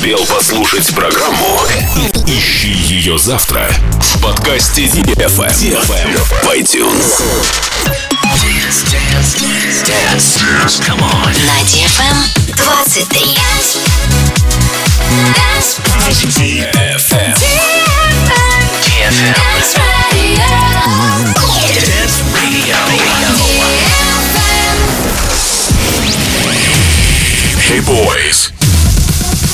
успел послушать программу, ищи ее завтра в подкасте DFM, DFM в iTunes. Dance, dance, dance, dance, dance, come on. На DFM 23. Dance. DFM. DFM Dance Radio. Dance Radio. Hey boys.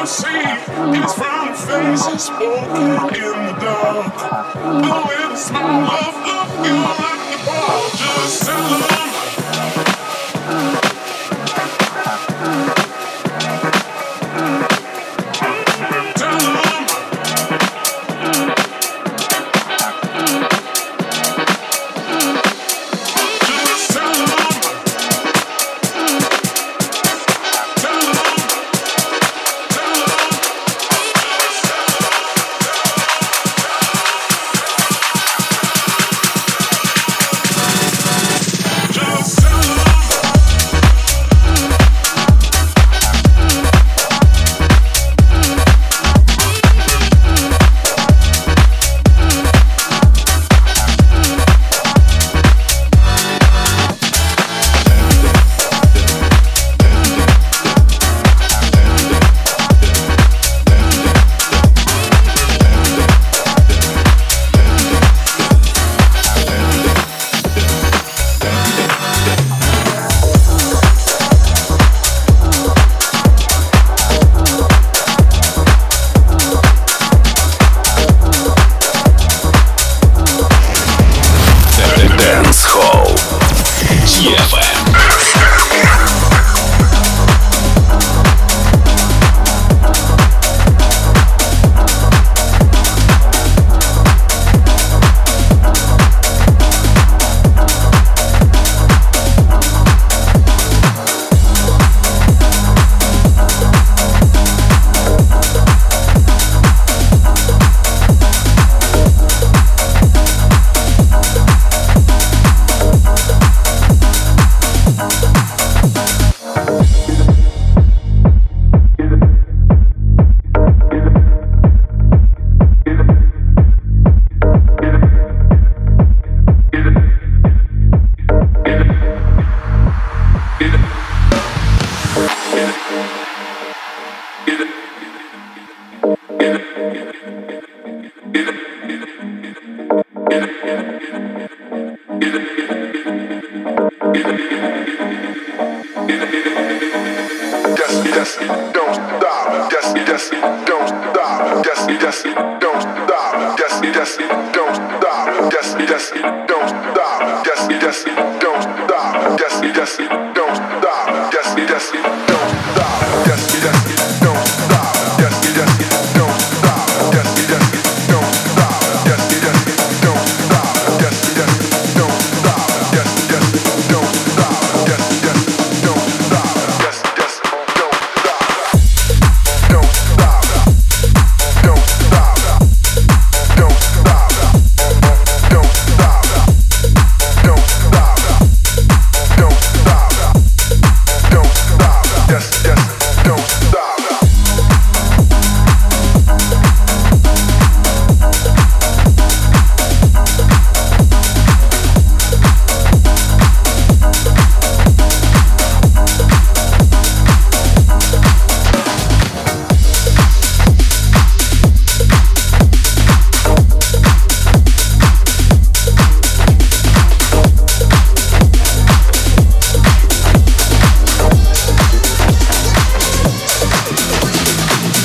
I see is from faces walking in the dark. The winds, my love, love you like the ball, just tell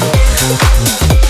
Tonight, girl,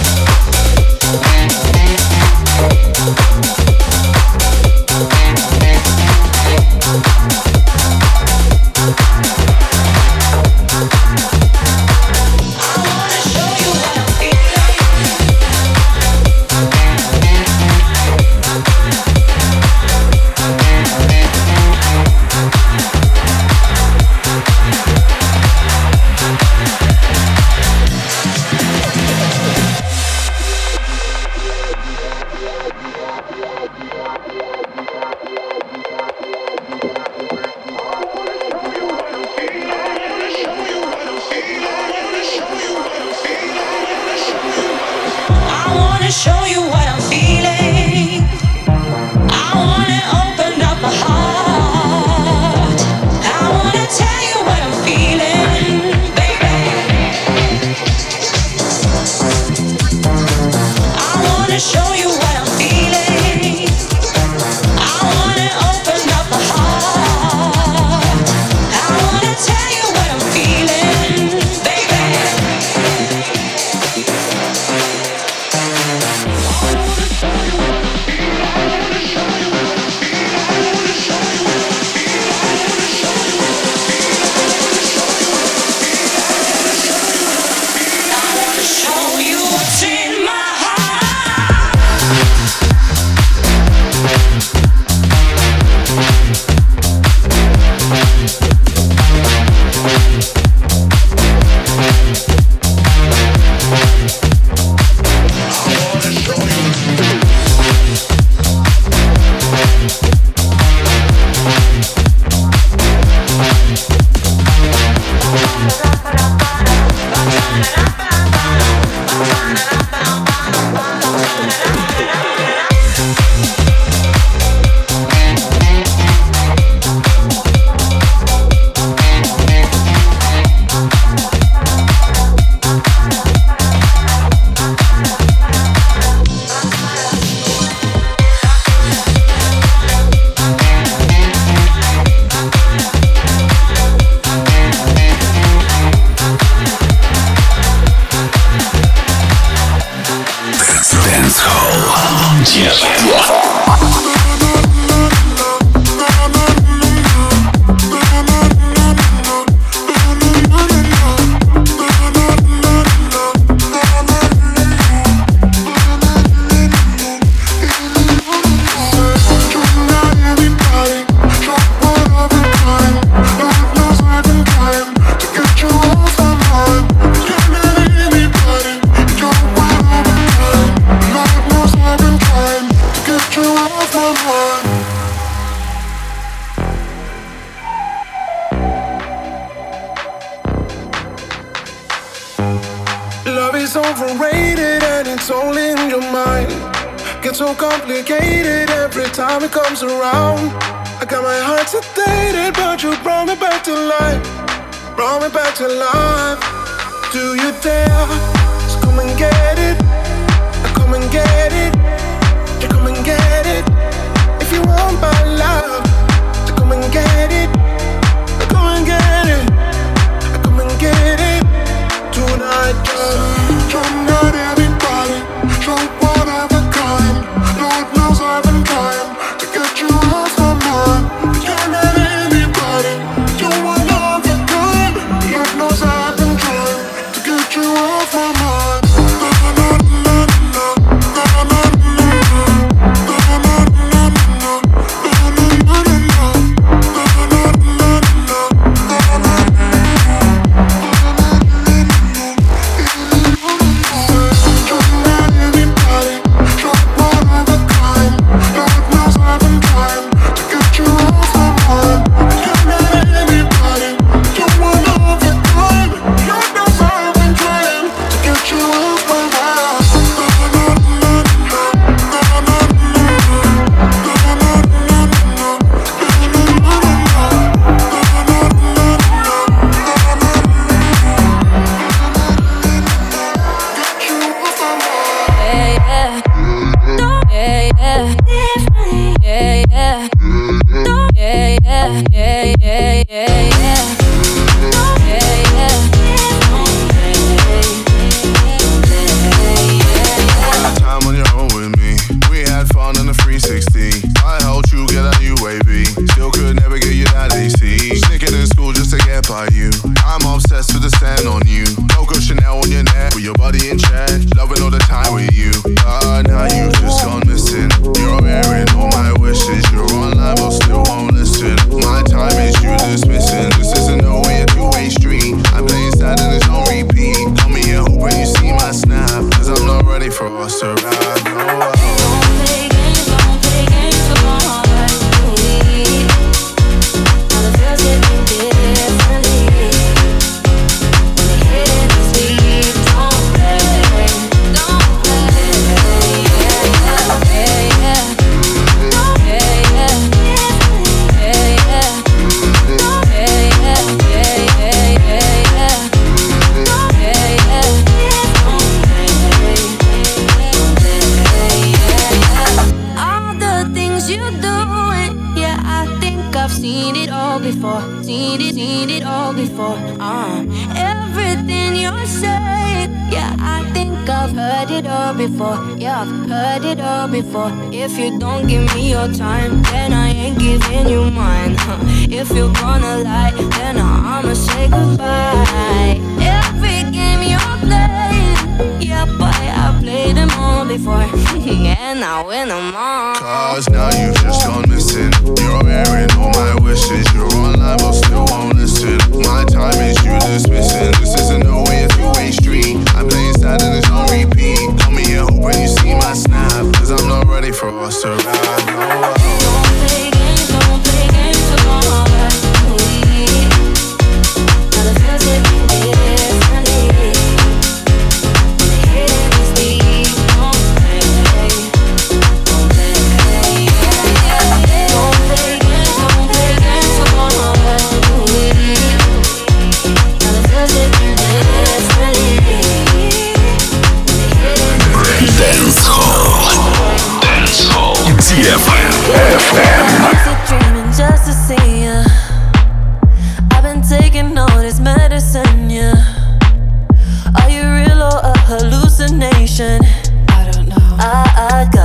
hallucination? I don't know. I, I got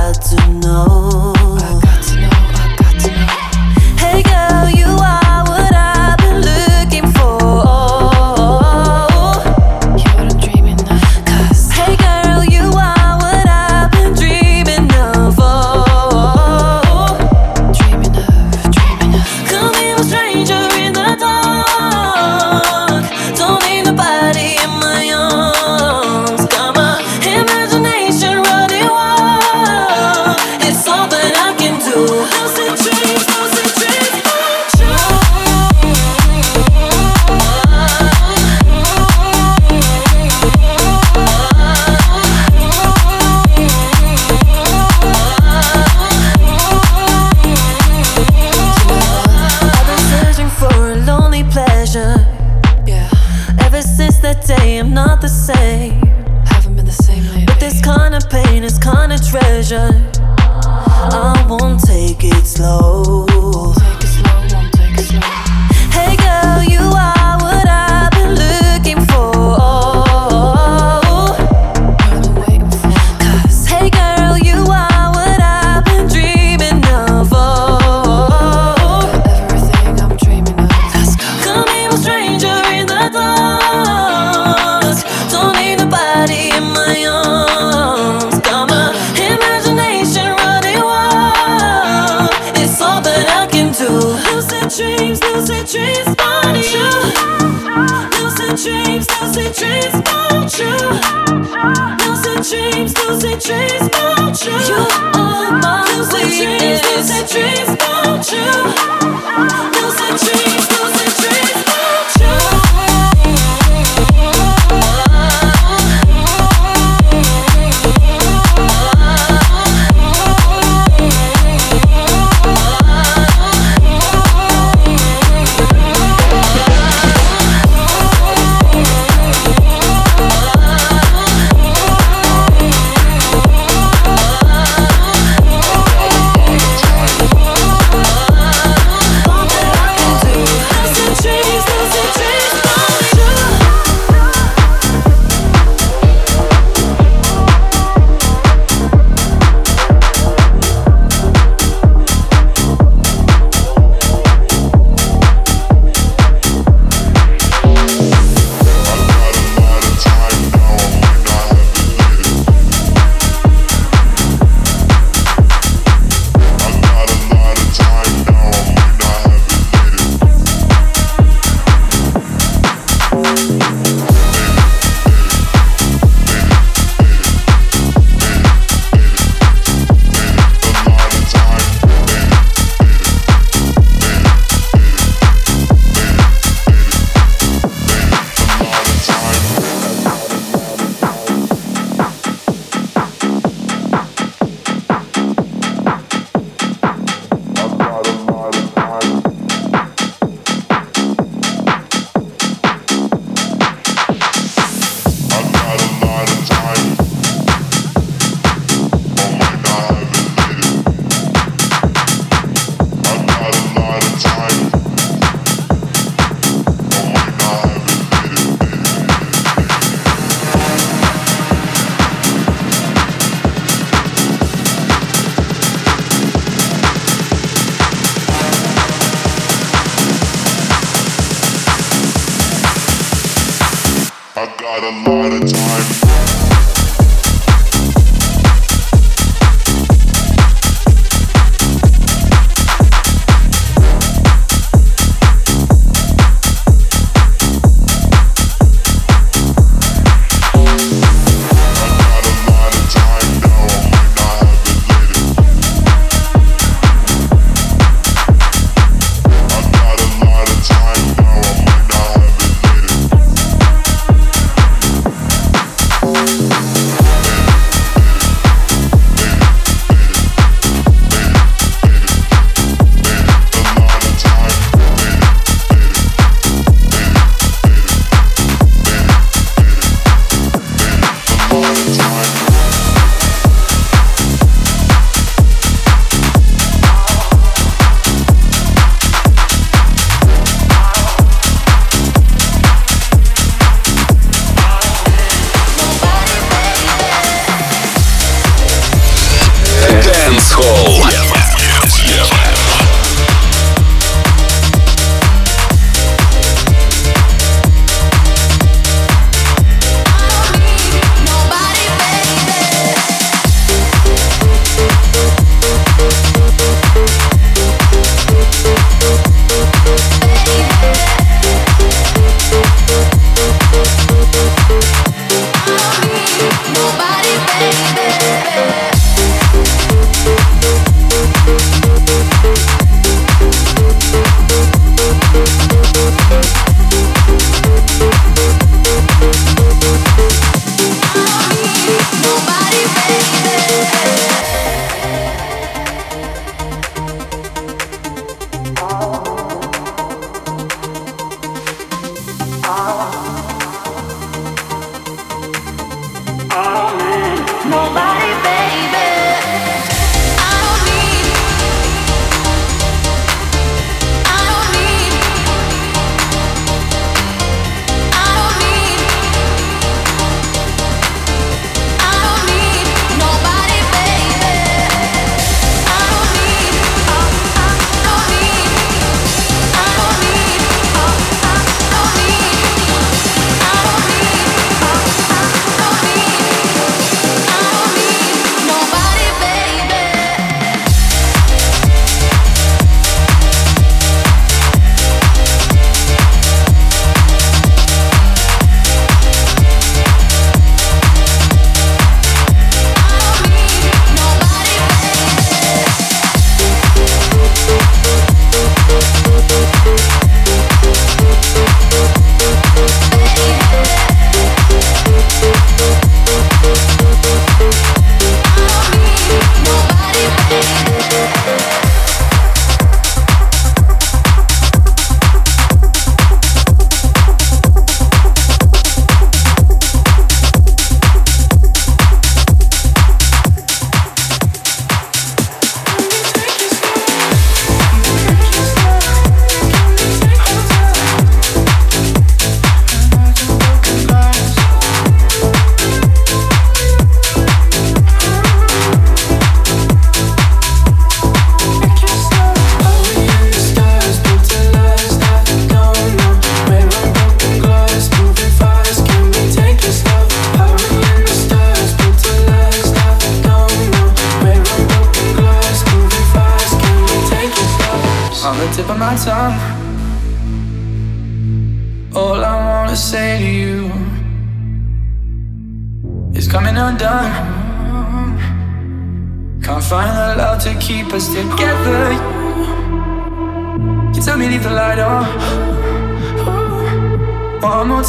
Lucid got a lot of time.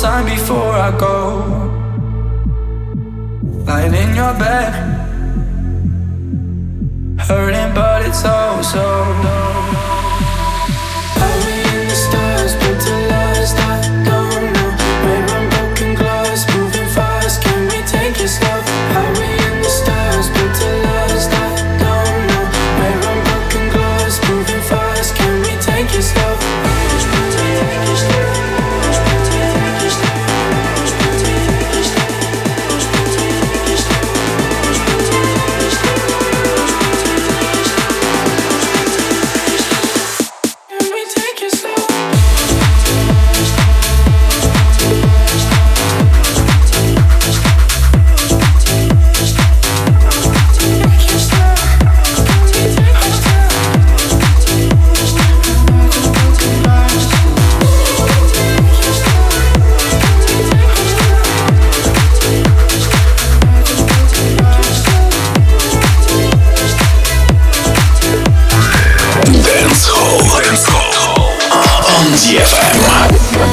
time before I go. Lying in your bed DFM.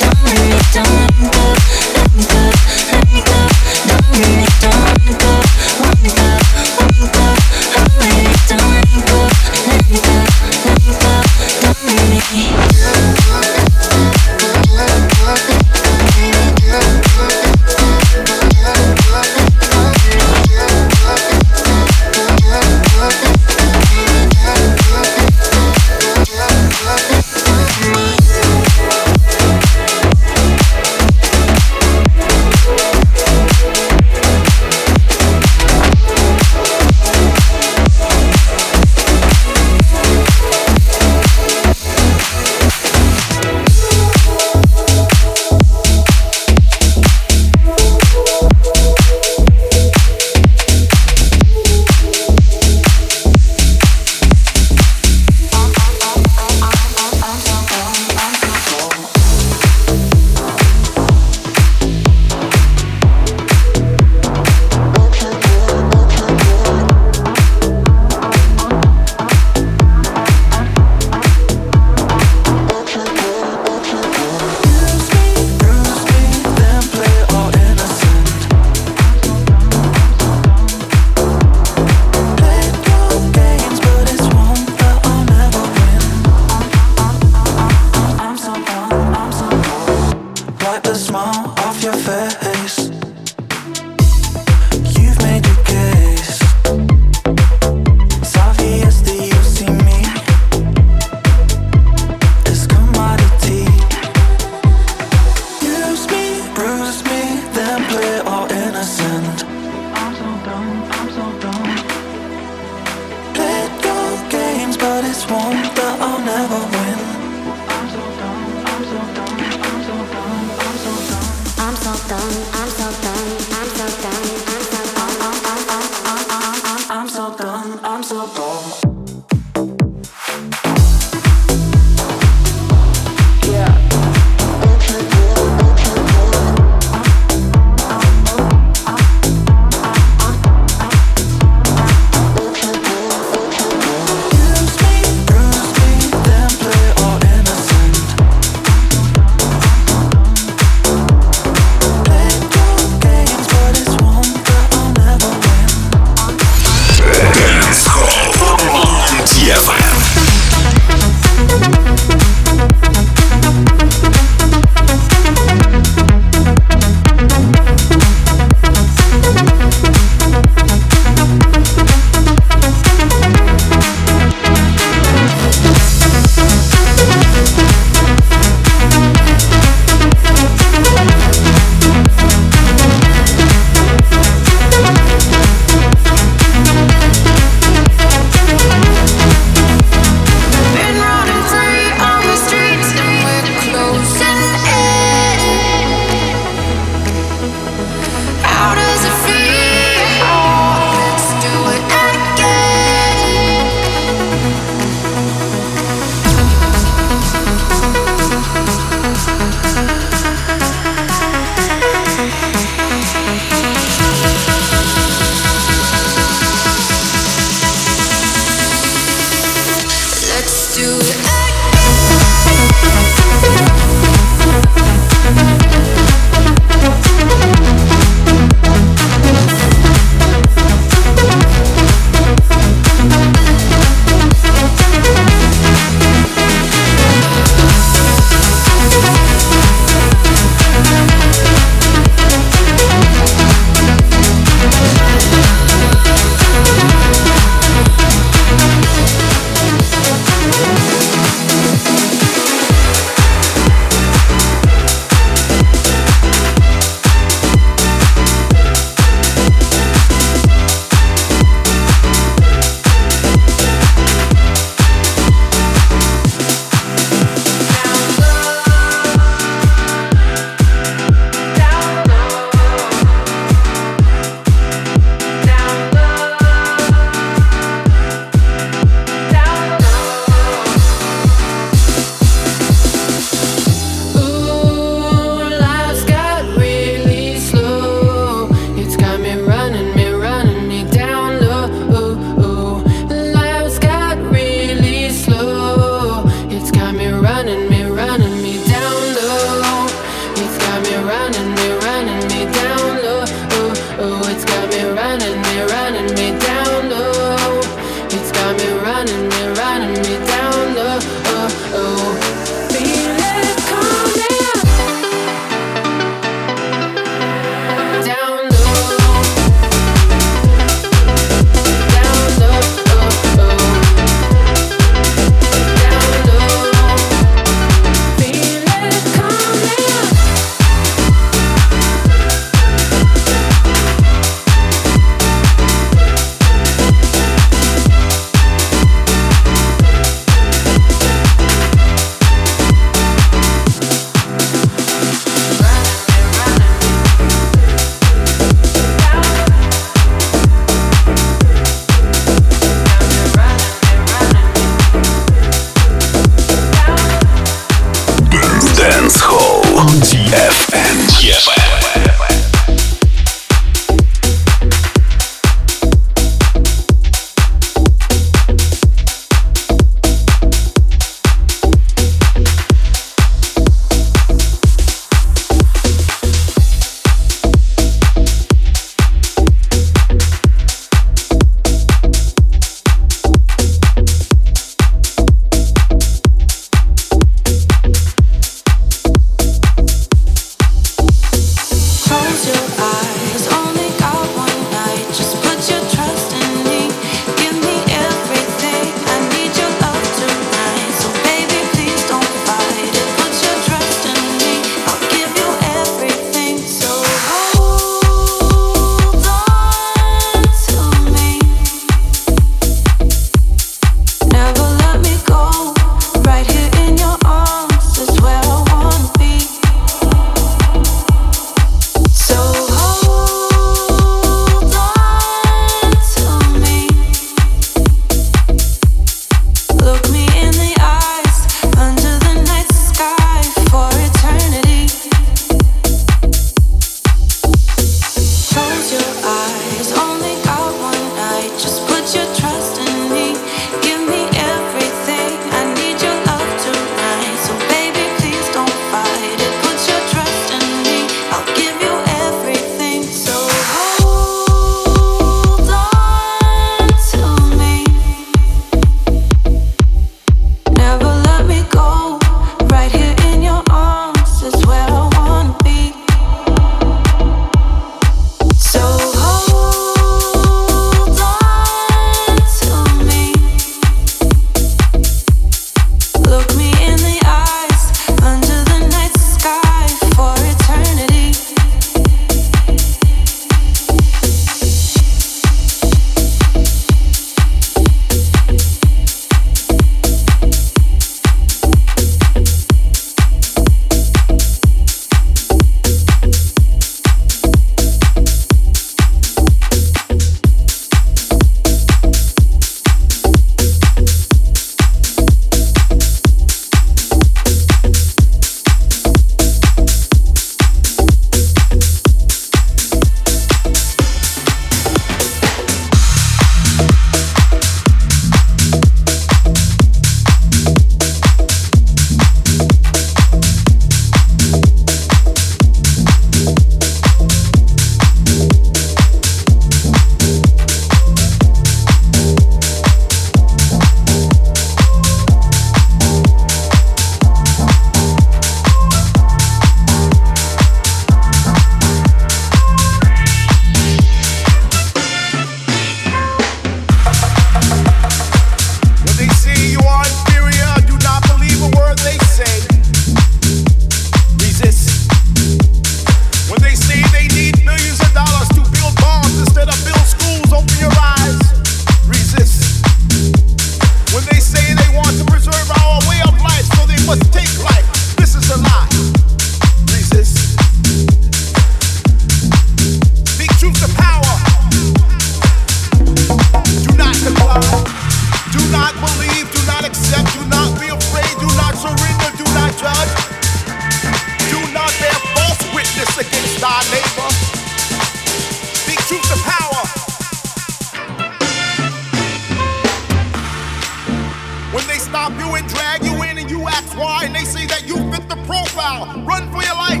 And drag you in and you ask why, and they say that you fit the profile. Run for your life.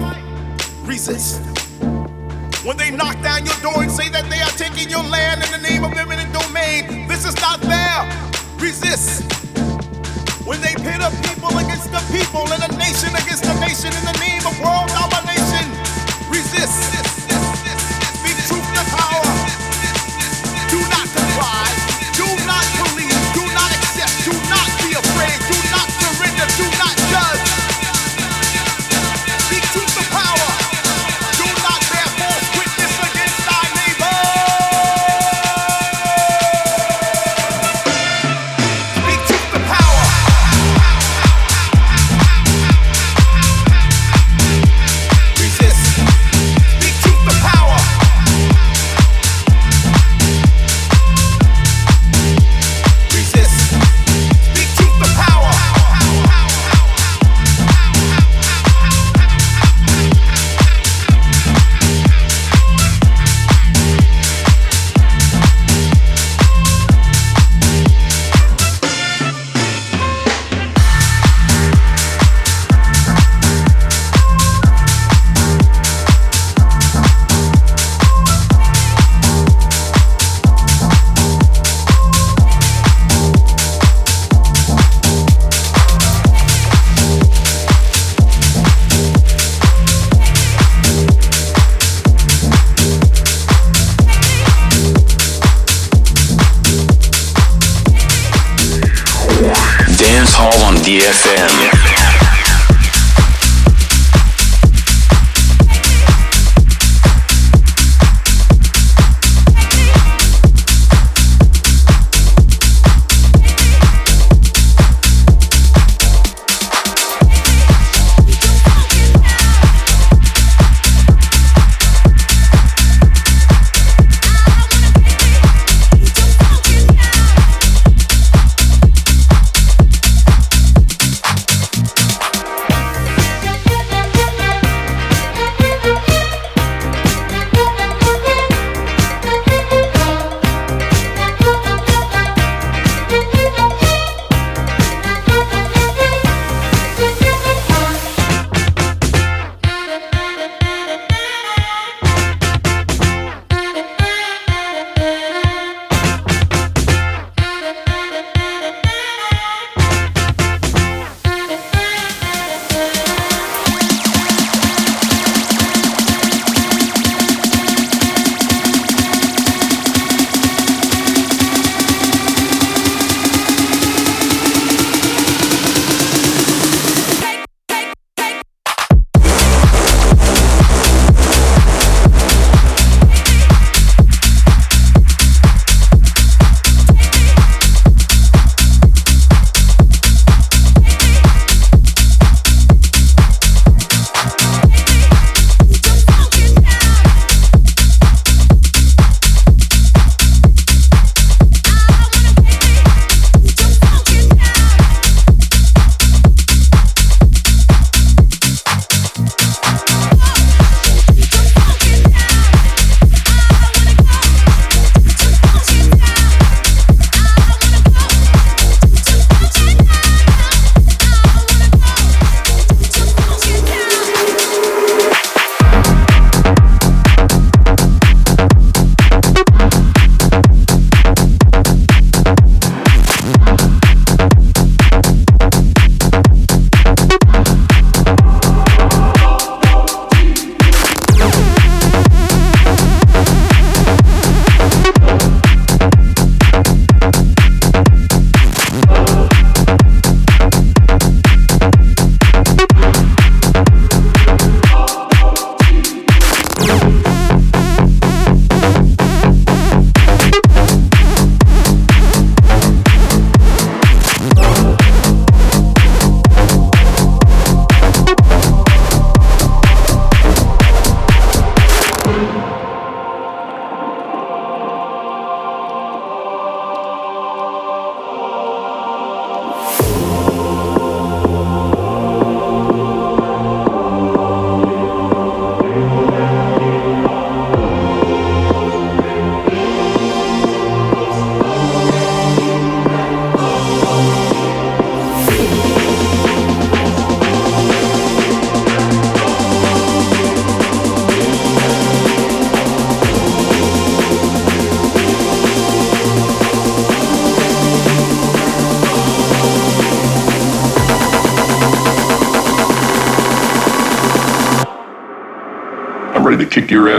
Resist. When they knock down your door and say that they are taking your land in the name of eminent domain, this is not fair. Resist. When they pit a people against the people and a nation against a nation in the name of world domination, resist.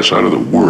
Ass out of the world.